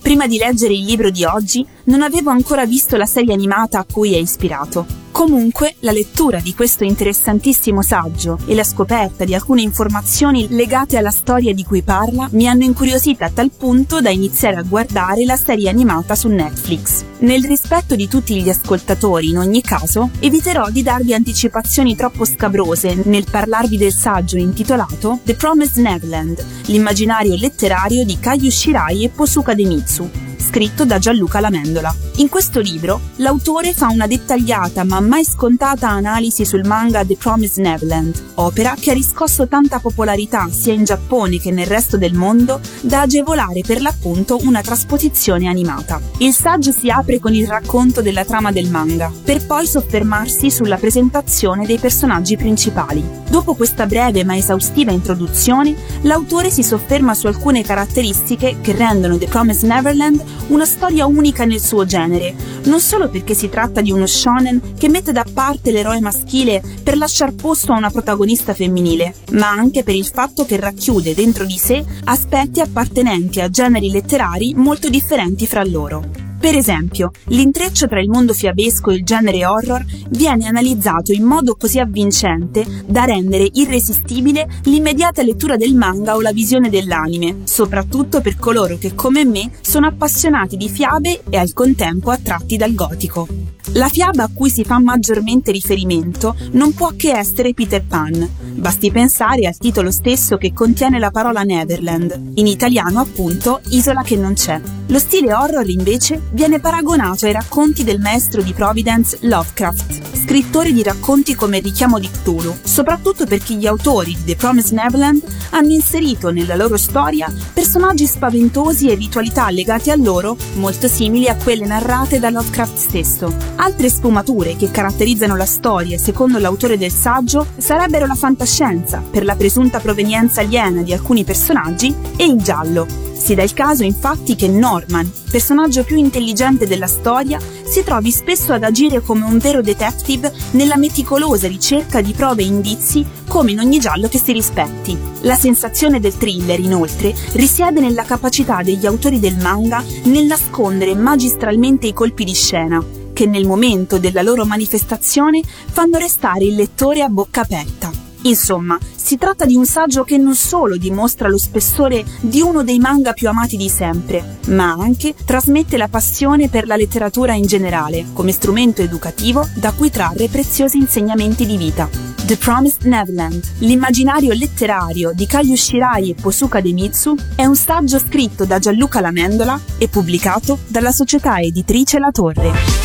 prima di leggere il libro di oggi non avevo ancora visto la serie animata a cui è ispirato. Comunque, la lettura di questo interessantissimo saggio e la scoperta di alcune informazioni legate alla storia di cui parla mi hanno incuriosita a tal punto da iniziare a guardare la serie animata su Netflix. Nel rispetto di tutti gli ascoltatori, in ogni caso, eviterò di darvi anticipazioni troppo scabrose nel parlarvi del saggio intitolato The Promised Neverland, l'immaginario letterario di Kayu Shirai e Posuka Demitsu, scritto da Gianluca Lamendola. In questo libro, l'autore fa una dettagliata ma mai scontata analisi sul manga The Promised Neverland, opera che ha riscosso tanta popolarità sia in Giappone che nel resto del mondo da agevolare per l'appunto una trasposizione animata. Il saggio si apre con il racconto della trama del manga, per poi soffermarsi sulla presentazione dei personaggi principali. Dopo questa breve ma esaustiva introduzione, l'autore si sofferma su alcune caratteristiche che rendono The Promised Neverland una storia unica nel suo genere, non solo perché si tratta di uno shonen che mette da parte l'eroe maschile per lasciar posto a una protagonista femminile, ma anche per il fatto che racchiude dentro di sé aspetti appartenenti a generi letterari molto differenti fra loro. Per esempio, l'intreccio tra il mondo fiabesco e il genere horror viene analizzato in modo così avvincente da rendere irresistibile l'immediata lettura del manga o la visione dell'anime, soprattutto per coloro che come me sono appassionati di fiabe e al contempo attratti dal gotico. La fiaba a cui si fa maggiormente riferimento non può che essere Peter Pan. Basti pensare al titolo stesso che contiene la parola Neverland, in italiano appunto Isola che non c'è. Lo stile horror invece viene paragonato ai racconti del maestro di Providence Lovecraft, scrittore di racconti come Richiamo di Cthulhu, soprattutto perché gli autori di The Promised Neverland hanno inserito nella loro storia personaggi spaventosi e ritualità legate a loro molto simili a quelle narrate da Lovecraft stesso. Altre sfumature che caratterizzano la storia, secondo l'autore del saggio, sarebbero la fantascienza, per la presunta provenienza aliena di alcuni personaggi, e il giallo, si dà il caso infatti che Norman, personaggio più intelligente della storia, si trovi spesso ad agire come un vero detective nella meticolosa ricerca di prove e indizi come in ogni giallo che si rispetti. La sensazione del thriller, inoltre, risiede nella capacità degli autori del manga nel nascondere magistralmente i colpi di scena, che nel momento della loro manifestazione fanno restare il lettore a bocca aperta. Insomma, si tratta di un saggio che non solo dimostra lo spessore di uno dei manga più amati di sempre, ma anche trasmette la passione per la letteratura in generale, come strumento educativo da cui trarre preziosi insegnamenti di vita. The Promised Neverland, l'immaginario letterario di Kayu Shirai e Posuka Demitsu, è un saggio scritto da Gianluca Lamendola e pubblicato dalla società editrice La Torre.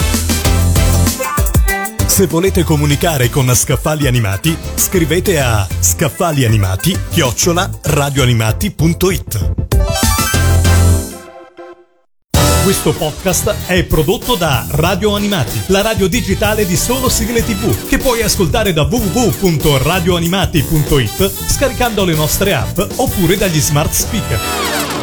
Se volete comunicare con Scaffali Animati, scrivete a scaffalianimati radioanimati.it. Questo podcast è prodotto da Radio Animati, la radio digitale di solo sigle tv, che puoi ascoltare da www.radioanimati.it scaricando le nostre app oppure dagli smart speaker.